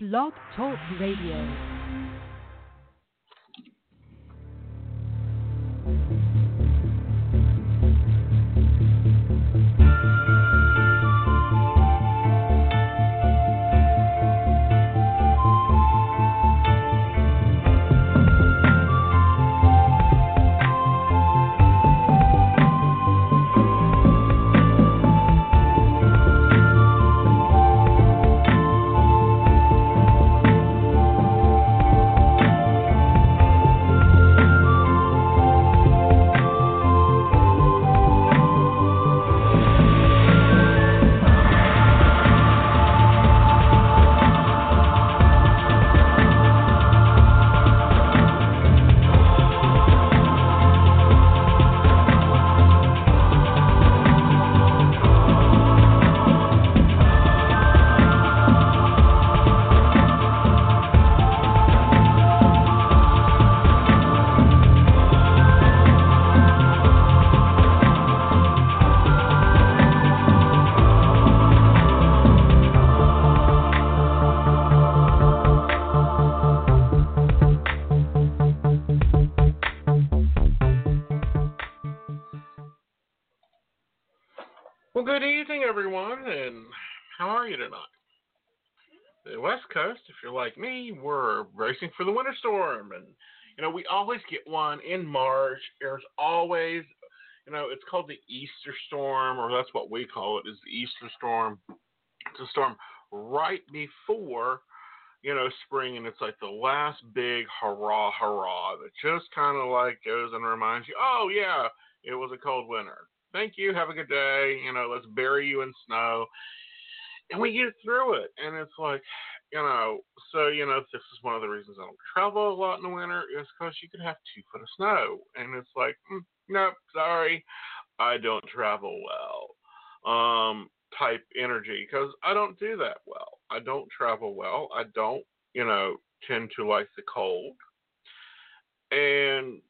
Blog Talk Radio. Good evening, everyone, and how are you tonight? The West Coast, if you're like me, we're racing for the winter storm, and you know we always get one in March. There's always, you know, it's called the Easter storm, or that's what we call it, is the Easter storm. It's a storm right before, you know, spring, and it's like the last big hurrah, hurrah that just kind of like goes and reminds you, oh yeah, it was a cold winter thank you, have a good day, you know, let's bury you in snow. And we get through it. And it's like, you know, so, you know, this is one of the reasons I don't travel a lot in the winter is because you could have two foot of snow. And it's like, mm, nope, sorry, I don't travel well. Um, type energy because I don't do that well. I don't travel well. I don't, you know, tend to like the cold. And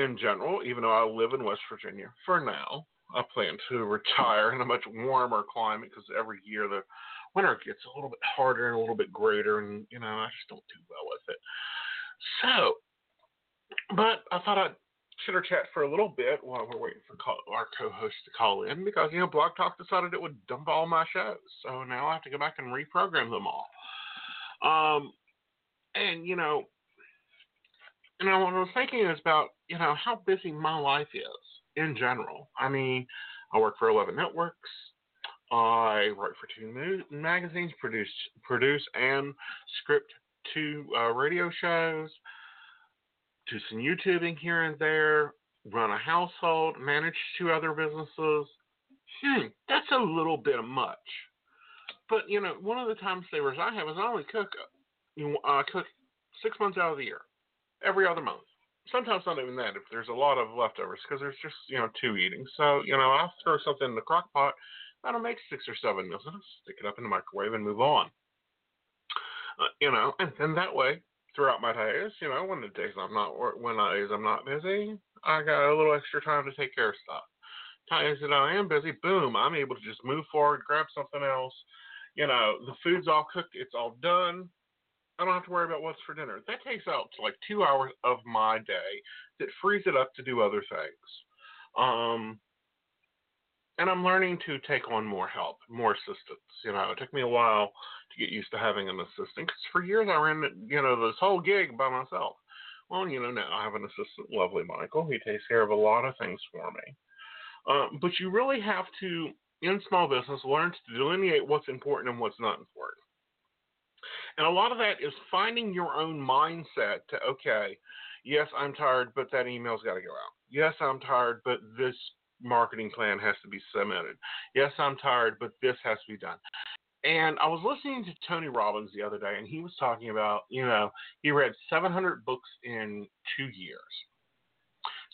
in general, even though I live in West Virginia for now, I plan to retire in a much warmer climate because every year the winter gets a little bit harder and a little bit greater, and you know I just don't do well with it. So, but I thought I'd chitter chat for a little bit while we're waiting for call, our co-host to call in because you know Blog Talk decided it would dump all my shows, so now I have to go back and reprogram them all. Um, and you know and I was thinking about you know how busy my life is in general. I mean, I work for Eleven Networks. I write for two magazines, produce produce and script two uh, radio shows, do some YouTubing here and there, run a household, manage two other businesses. Hmm, that's a little bit of much. But you know, one of the time savers I have is I only cook, you know, uh, cook six months out of the year every other month. Sometimes not even that if there's a lot of leftovers because there's just you know two eating. So you know I'll throw something in the crock pot. That'll make six or seven meals I'll stick it up in the microwave and move on. Uh, you know, and then that way throughout my days, you know, when the days I'm not when I days I'm not busy, I got a little extra time to take care of stuff. Times that I am busy, boom, I'm able to just move forward, grab something else. You know, the food's all cooked, it's all done. I don't have to worry about what's for dinner. That takes out like two hours of my day that frees it up to do other things. Um, and I'm learning to take on more help, more assistance. You know, it took me a while to get used to having an assistant because for years I ran, you know, this whole gig by myself. Well, you know, now I have an assistant, lovely Michael. He takes care of a lot of things for me. Um, but you really have to, in small business, learn to delineate what's important and what's not important. And a lot of that is finding your own mindset to, okay, yes, I'm tired, but that email's got to go out. Yes, I'm tired, but this marketing plan has to be submitted. Yes, I'm tired, but this has to be done. And I was listening to Tony Robbins the other day, and he was talking about, you know, he read 700 books in two years.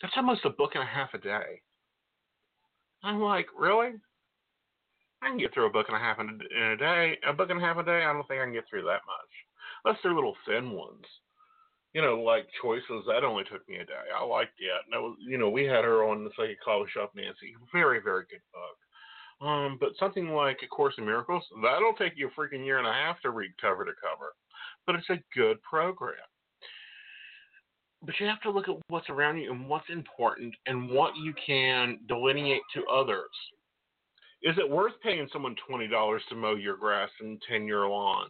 That's almost a book and a half a day. I'm like, really? I can get through a book and a half in a, in a day. A book and a half a day, I don't think I can get through that much. Unless they're little thin ones. You know, like choices, that only took me a day. I liked it. And that was, you know, we had her on the Psychic Coffee Shop, Nancy. Very, very good book. Um, but something like A Course in Miracles, that'll take you a freaking year and a half to read cover to cover. But it's a good program. But you have to look at what's around you and what's important and what you can delineate to others. Is it worth paying someone $20 to mow your grass and tend your lawn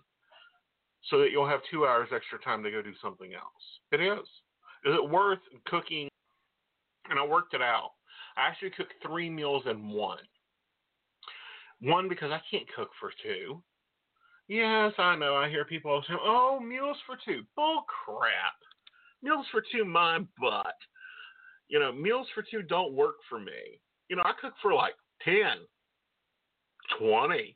so that you'll have two hours extra time to go do something else? It is. Is it worth cooking? And I worked it out. I actually cook three meals in one. One because I can't cook for two. Yes, I know. I hear people say, "Oh, meals for two. Bull crap. Meals for two, my butt. You know, meals for two don't work for me. You know, I cook for like 10, 20.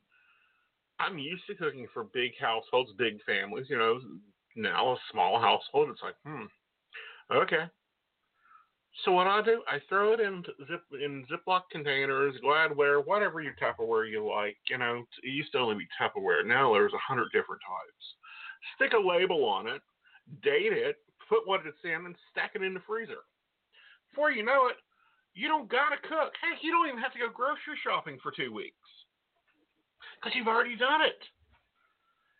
I'm used to cooking for big households, big families. You know, now a small household, it's like, hmm, okay. So what I do, I throw it in zip in Ziploc containers, Gladware, whatever your Tupperware you like. You know, it used to only be Tupperware. Now there's a hundred different types. Stick a label on it, date it, put what it's in, and stack it in the freezer. Before you know it, you don't gotta cook. Heck, you don't even have to go grocery shopping for two weeks because you've already done it.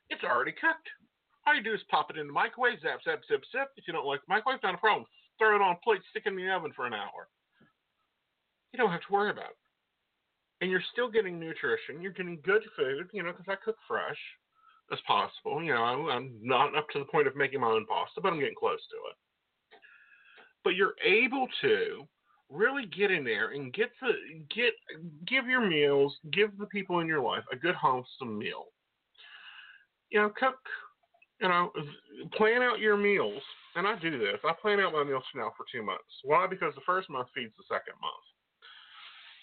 It's already cooked. All you do is pop it in the microwave, zap, zap, zip, zip. If you don't like the microwave, not a problem throw it on a plate, stick it in the oven for an hour. You don't have to worry about it. And you're still getting nutrition. You're getting good food, you know, because I cook fresh as possible. You know, I'm not up to the point of making my own pasta, but I'm getting close to it. But you're able to really get in there and get the get give your meals, give the people in your life a good wholesome meal. You know, cook, you know, plan out your meals and I do this. I plan out my meals now for two months. Why? Because the first month feeds the second month.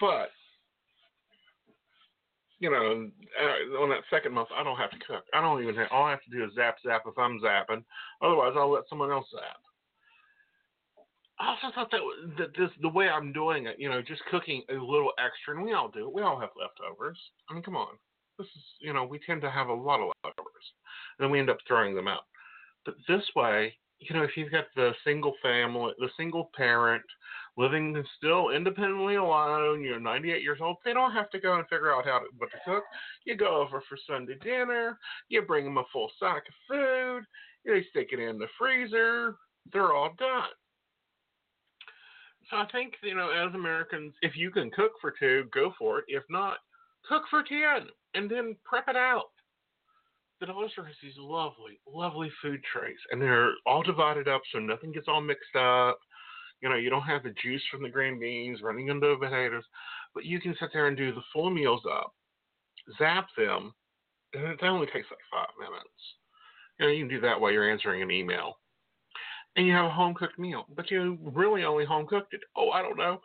But you know, uh, on that second month, I don't have to cook. I don't even have. All I have to do is zap, zap if I'm zapping. Otherwise, I'll let someone else zap. I also thought that that this the way I'm doing it, you know, just cooking a little extra, and we all do it. We all have leftovers. I mean, come on. This is, you know, we tend to have a lot of leftovers, and then we end up throwing them out. But this way, you know, if you've got the single family, the single parent living still independently alone, you're 98 years old, they don't have to go and figure out how to, what to cook. You go over for Sunday dinner, you bring them a full sack of food, they stick it in the freezer, they're all done. So I think, you know, as Americans, if you can cook for two, go for it. If not, cook for 10 and then prep it out the dollar store has these lovely, lovely food trays, and they're all divided up so nothing gets all mixed up. You know, you don't have the juice from the green beans running into the potatoes, but you can sit there and do the full meals up, zap them, and it only takes like five minutes. You know, you can do that while you're answering an email. And you have a home cooked meal, but you really only home cooked it. Oh, I don't know,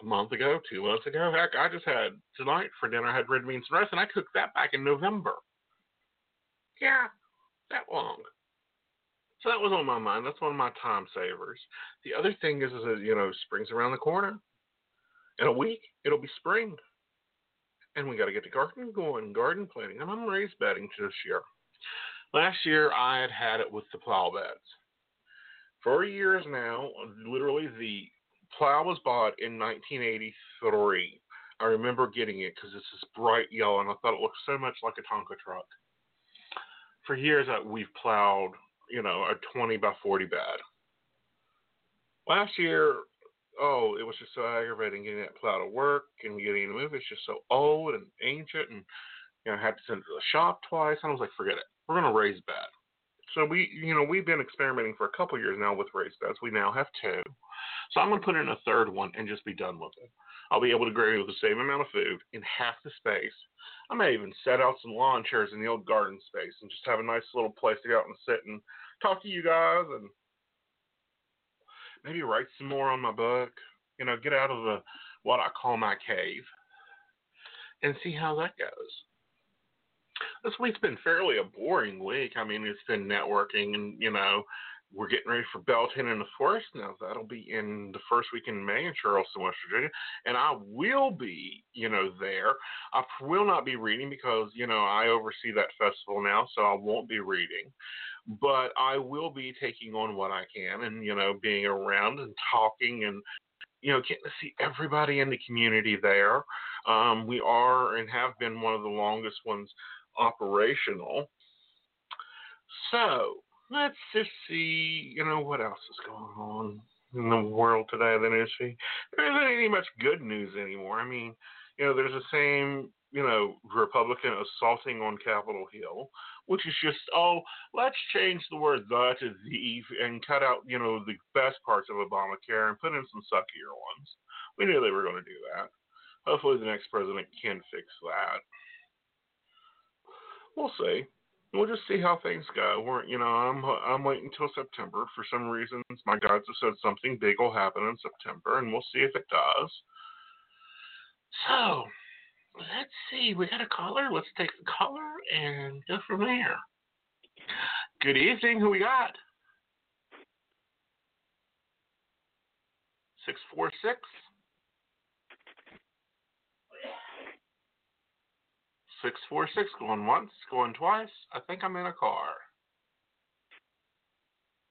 a month ago, two months ago. Heck, I just had tonight for dinner. I had red beans and rice, and I cooked that back in November. Yeah, that long. So that was on my mind. That's one of my time savers. The other thing is, is that, you know, spring's around the corner. In a week, it'll be spring. And we got to get the garden going, garden planting. And I'm raised bedding this year. Last year, I had had it with the plow beds. For years now, literally, the plow was bought in 1983. I remember getting it because it's this bright yellow, and I thought it looked so much like a Tonka truck for years we've plowed, you know, a 20 by 40 bed. Last year, oh, it was just so aggravating getting that plow to work and getting it to move. It's just so old and ancient, and you know, I had to send it to the shop twice. And I was like, forget it. We're gonna raise bed. So we, you know, we've been experimenting for a couple years now with raised beds. We now have two. So I'm gonna put in a third one and just be done with it. I'll be able to grow the same amount of food in half the space. I may even set out some lawn chairs in the old garden space and just have a nice little place to go out and sit and talk to you guys and maybe write some more on my book. You know, get out of the what I call my cave and see how that goes. This week's been fairly a boring week. I mean, it's been networking and, you know, we're getting ready for Beltane in the Forest now. That'll be in the first week in May in Charleston, West Virginia, and I will be, you know, there. I will not be reading because you know I oversee that festival now, so I won't be reading. But I will be taking on what I can, and you know, being around and talking and you know, getting to see everybody in the community there. Um, we are and have been one of the longest ones operational. So let's just see, you know, what else is going on in the world today, the news feed. There isn't any much good news anymore. I mean, you know, there's the same, you know, Republican assaulting on Capitol Hill, which is just, oh, let's change the word the to the and cut out, you know, the best parts of Obamacare and put in some suckier ones. We knew they were going to do that. Hopefully, the next president can fix that. We'll see we'll just see how things go. We're, you know, I'm I'm waiting until September. For some reasons, my guides have said something big will happen in September, and we'll see if it does. So, let's see. We got a caller. Let's take the caller and go from there. Good evening. Who we got? Six four six. Six four six going once, going twice. I think I'm in a car.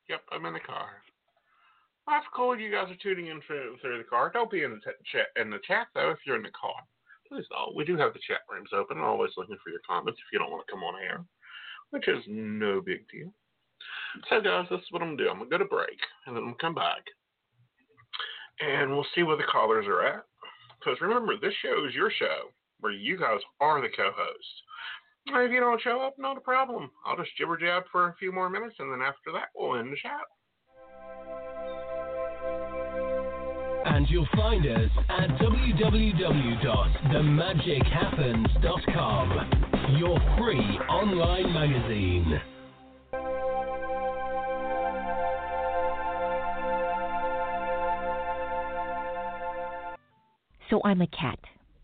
Yep, I'm in a car. That's cool. You guys are tuning in through, the car. Don't be in the t- chat in the chat though if you're in the car. Please don't. We do have the chat rooms open. I'm always looking for your comments if you don't want to come on air, which is no big deal. So guys, this is what I'm gonna do. I'm gonna go to break and then I'm gonna come back and we'll see where the callers are at. Because remember, this show is your show where you guys are the co-host. If you don't show up, not a problem. I'll just jibber jab for a few more minutes, and then after that, we'll end the chat. And you'll find us at www.themagichappens.com, your free online magazine. So I'm a cat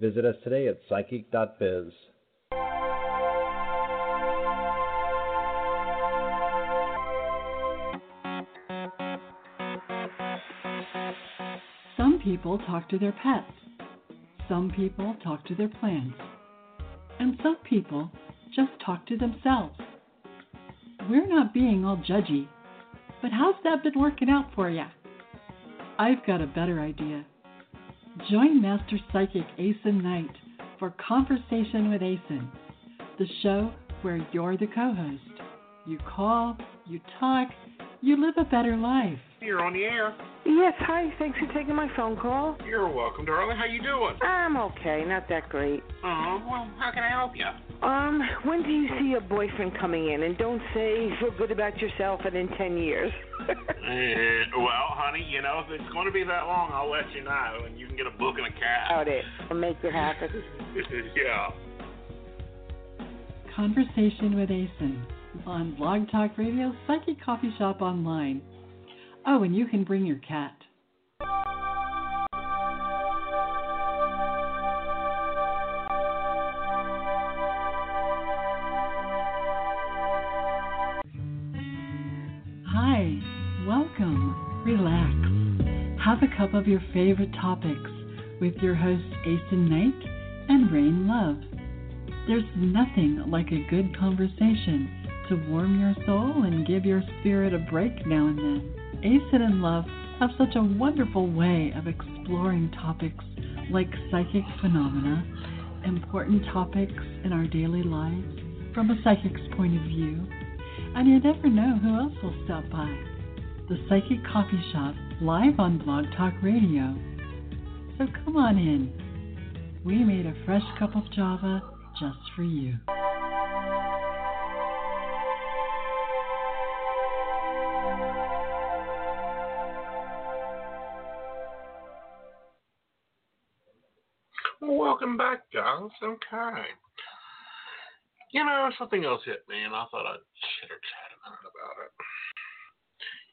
Visit us today at psychic.biz. Some people talk to their pets. Some people talk to their plants. And some people just talk to themselves. We're not being all judgy, but how's that been working out for you? I've got a better idea. Join Master Psychic Aeson Knight for Conversation with Aeson, the show where you're the co host. You call, you talk, you live a better life. You're on the air. Yes, hi. Thanks for taking my phone call. You're welcome, darling. How you doing? I'm okay, not that great. Oh, well, how can I help you? Um, when do you see your boyfriend coming in? And don't say feel good about yourself and in ten years. uh, well, honey, you know, if it's going to be that long, I'll let you know, and you can get a book and a cab. Out it. I'll make it happen. yeah. Conversation with Aeson on Blog Talk Radio, Psychic Coffee Shop Online. Oh, and you can bring your cat. Hi, welcome, relax, have a cup of your favorite topics with your hosts Aeson Knight and Rain Love. There's nothing like a good conversation to warm your soul and give your spirit a break now and then. Aeson and Love have such a wonderful way of exploring topics like psychic phenomena, important topics in our daily lives from a psychic's point of view, and you never know who else will stop by. the Psychic Coffee Shop, live on Blog Talk Radio. So come on in. We made a fresh cup of Java just for you. Guys. Okay. You know, something else hit me, and I thought I'd chitter chat a minute about it.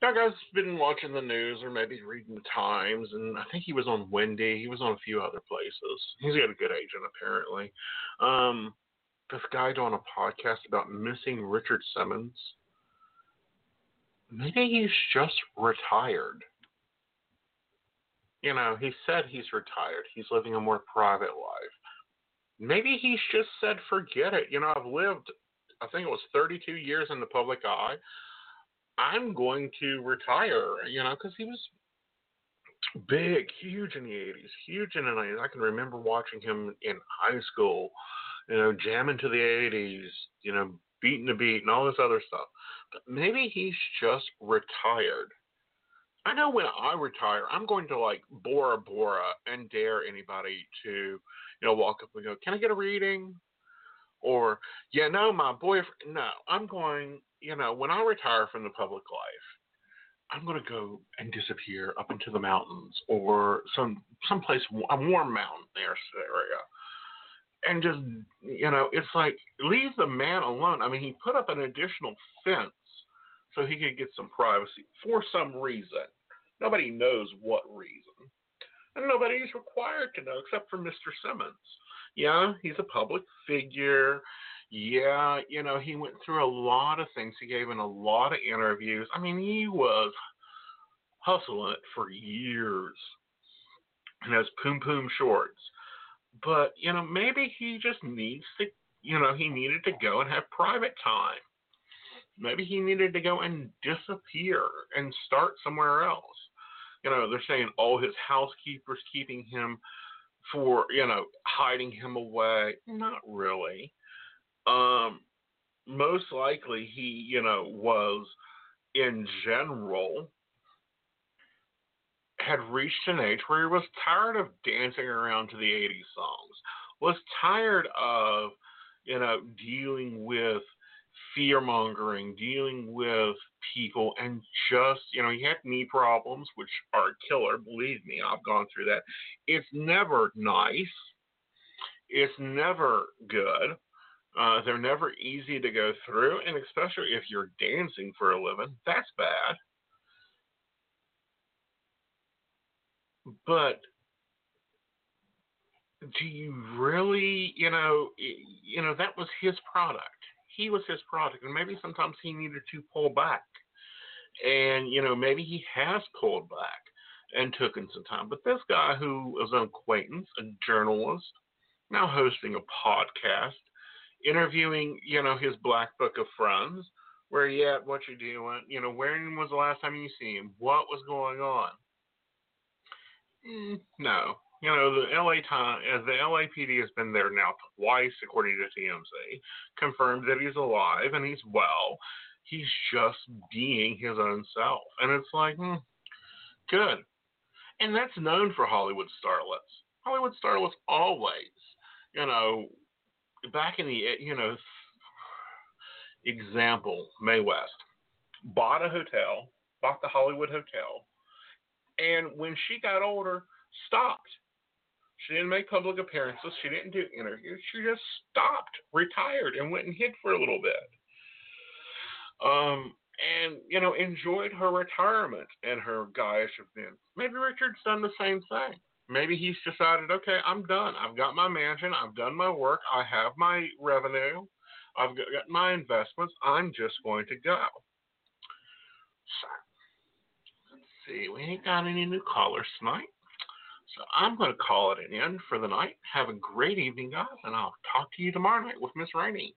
You know, guys been watching the news or maybe reading the Times, and I think he was on Wendy. He was on a few other places. He's got a good agent, apparently. Um, this guy doing a podcast about missing Richard Simmons. Maybe he's just retired. You know, he said he's retired. He's living a more private life maybe he's just said, forget it. You know, I've lived, I think it was 32 years in the public eye. I'm going to retire, you know, because he was big, huge in the 80s, huge in the 90s. I can remember watching him in high school, you know, jamming to the 80s, you know, beating the beat and all this other stuff. But maybe he's just retired. I know when I retire, I'm going to like Bora Bora and dare anybody to you know, walk up and go, "Can I get a reading?" Or, "Yeah, no, my boyfriend." No, I'm going. You know, when I retire from the public life, I'm going to go and disappear up into the mountains or some someplace a warm mountain area, and just you know, it's like leave the man alone. I mean, he put up an additional fence so he could get some privacy for some reason. Nobody knows what reason and nobody's required to know except for Mr. Simmons. Yeah, he's a public figure. Yeah, you know, he went through a lot of things. He gave in a lot of interviews. I mean, he was hustling it for years in those poom poom shorts. But, you know, maybe he just needs to, you know, he needed to go and have private time. Maybe he needed to go and disappear and start somewhere else you know, they're saying, oh, his housekeeper's keeping him for, you know, hiding him away. Not really. Um, most likely he, you know, was in general had reached an age where he was tired of dancing around to the 80s songs, was tired of, you know, dealing with fear mongering, dealing with people, and just, you know, he had knee problems, which are a killer. Believe me, I've gone through that. It's never nice, it's never good. Uh, they're never easy to go through, and especially if you're dancing for a living, that's bad. But do you really, you know, you know that was his product he was his product, and maybe sometimes he needed to pull back. And you know, maybe he has pulled back and took in some time. But this guy who is an acquaintance, a journalist, now hosting a podcast, interviewing, you know, his black book of friends. Where you at? What you doing? You know, when was the last time you seen him? What was going on? Mm, no, you know, the LA time, the LAPD has been there now twice, according to TMZ, confirmed that he's alive and he's well. He's just being his own self, and it's like, hmm, good. And that's known for Hollywood starlets. Hollywood starlets always, you know, back in the, you know, example, Mae West bought a hotel, bought the Hollywood Hotel, and when she got older, stopped she didn't make public appearances. She didn't do interviews. She just stopped, retired, and went and hid for a little bit. Um, and you know, enjoyed her retirement and her guyish events. Maybe Richard's done the same thing. Maybe he's decided, okay, I'm done. I've got my mansion. I've done my work. I have my revenue. I've got my investments. I'm just going to go. So, let's see. We ain't got any new callers tonight. So I'm going to call it an end for the night. Have a great evening, guys, and I'll talk to you tomorrow night with Miss Rainey.